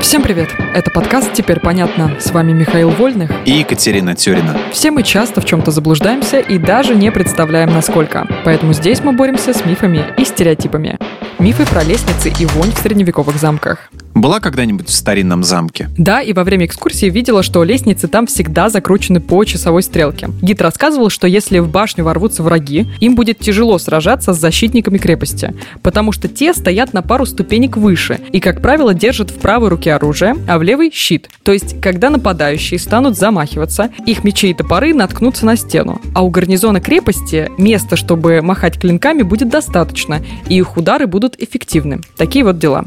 Всем привет! Это подкаст «Теперь понятно». С вами Михаил Вольных и Екатерина Тюрина. Все мы часто в чем-то заблуждаемся и даже не представляем, насколько. Поэтому здесь мы боремся с мифами и стереотипами. Мифы про лестницы и вонь в средневековых замках. Была когда-нибудь в старинном замке? Да, и во время экскурсии видела, что лестницы там всегда закручены по часовой стрелке. Гид рассказывал, что если в башню ворвутся враги, им будет тяжело сражаться с защитниками крепости, потому что те стоят на пару ступенек выше и, как правило, держат в правой руке оружие, а в левой — щит. То есть, когда нападающие станут замахиваться, их мечи и топоры наткнутся на стену. А у гарнизона крепости места, чтобы махать клинками, будет достаточно, и их удары будут эффективны. Такие вот дела.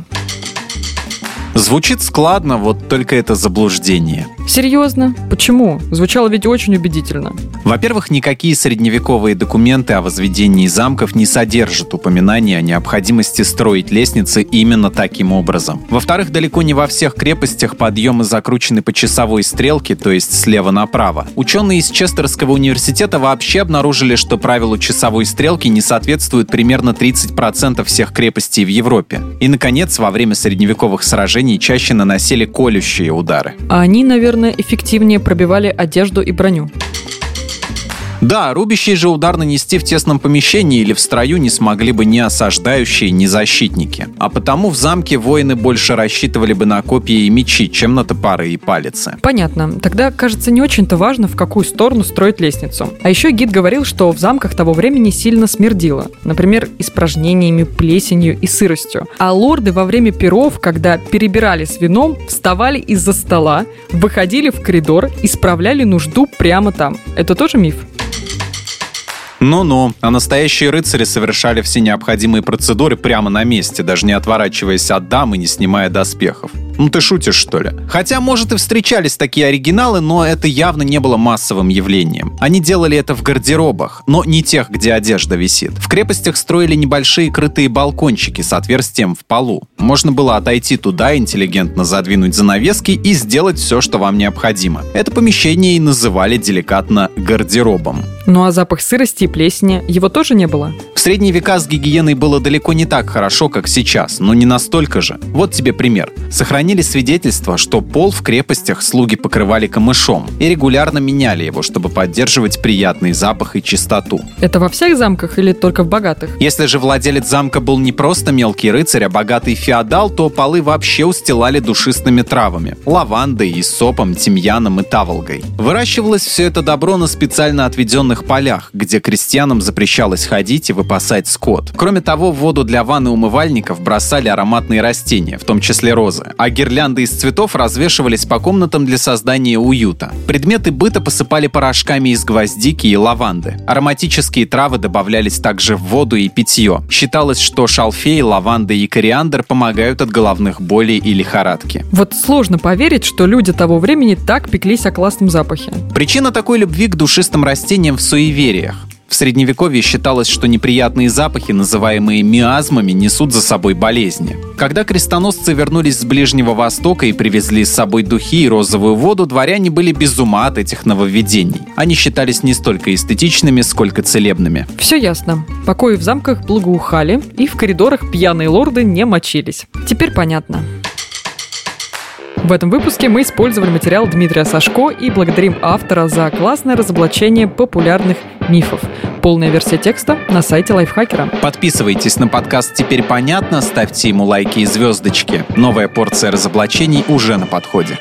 Звучит складно, вот только это заблуждение. Серьезно? Почему? Звучало ведь очень убедительно. Во-первых, никакие средневековые документы о возведении замков не содержат упоминания о необходимости строить лестницы именно таким образом. Во-вторых, далеко не во всех крепостях подъемы закручены по часовой стрелке, то есть слева направо. Ученые из Честерского университета вообще обнаружили, что правилу часовой стрелки не соответствует примерно 30% всех крепостей в Европе. И, наконец, во время средневековых сражений чаще наносили колющие удары. А они, наверное, эффективнее пробивали одежду и броню. Да, рубящий же удар нанести в тесном помещении или в строю не смогли бы ни осаждающие, ни защитники. А потому в замке воины больше рассчитывали бы на копья и мечи, чем на топоры и палицы. Понятно. Тогда, кажется, не очень-то важно, в какую сторону строить лестницу. А еще гид говорил, что в замках того времени сильно смердило. Например, испражнениями, плесенью и сыростью. А лорды во время перов, когда перебирали с вином, вставали из-за стола, выходили в коридор и справляли нужду прямо там. Это тоже миф? Ну-ну, а настоящие рыцари совершали все необходимые процедуры прямо на месте, даже не отворачиваясь от дам и не снимая доспехов. Ну ты шутишь, что ли? Хотя, может, и встречались такие оригиналы, но это явно не было массовым явлением. Они делали это в гардеробах, но не тех, где одежда висит. В крепостях строили небольшие крытые балкончики с отверстием в полу. Можно было отойти туда, интеллигентно задвинуть занавески и сделать все, что вам необходимо. Это помещение и называли деликатно гардеробом. Ну а запах сырости и плесени, его тоже не было? Средние века с гигиеной было далеко не так хорошо, как сейчас, но не настолько же. Вот тебе пример. Сохранили свидетельство, что пол в крепостях слуги покрывали камышом и регулярно меняли его, чтобы поддерживать приятный запах и чистоту. Это во всех замках или только в богатых? Если же владелец замка был не просто мелкий рыцарь, а богатый феодал, то полы вообще устилали душистыми травами – лавандой, сопом, тимьяном и таволгой. Выращивалось все это добро на специально отведенных полях, где крестьянам запрещалось ходить и выпасать скот. Кроме того, в воду для ванны умывальников бросали ароматные растения, в том числе розы, а гирлянды из цветов развешивались по комнатам для создания уюта. Предметы быта посыпали порошками из гвоздики и лаванды. Ароматические травы добавлялись также в воду и питье. Считалось, что шалфей, лаванда и кориандр помогают от головных болей и лихорадки. Вот сложно поверить, что люди того времени так пеклись о классном запахе. Причина такой любви к душистым растениям в суевериях. В средневековье считалось, что неприятные запахи, называемые миазмами, несут за собой болезни. Когда крестоносцы вернулись с Ближнего Востока и привезли с собой духи и розовую воду, дворяне были без ума от этих нововведений. Они считались не столько эстетичными, сколько целебными. Все ясно. Покои в замках благоухали, и в коридорах пьяные лорды не мочились. Теперь понятно. В этом выпуске мы использовали материал Дмитрия Сашко и благодарим автора за классное разоблачение популярных мифов. Полная версия текста на сайте Лайфхакера. Подписывайтесь на подкаст «Теперь понятно», ставьте ему лайки и звездочки. Новая порция разоблачений уже на подходе.